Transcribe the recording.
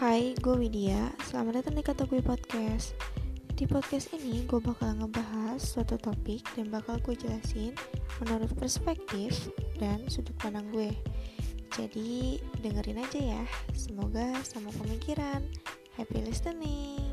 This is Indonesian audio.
Hai, gue Widya. Selamat datang di Kata Gue Podcast. Di podcast ini, gue bakal ngebahas suatu topik dan bakal gue jelasin menurut perspektif dan sudut pandang gue. Jadi, dengerin aja ya. Semoga sama pemikiran. Happy listening.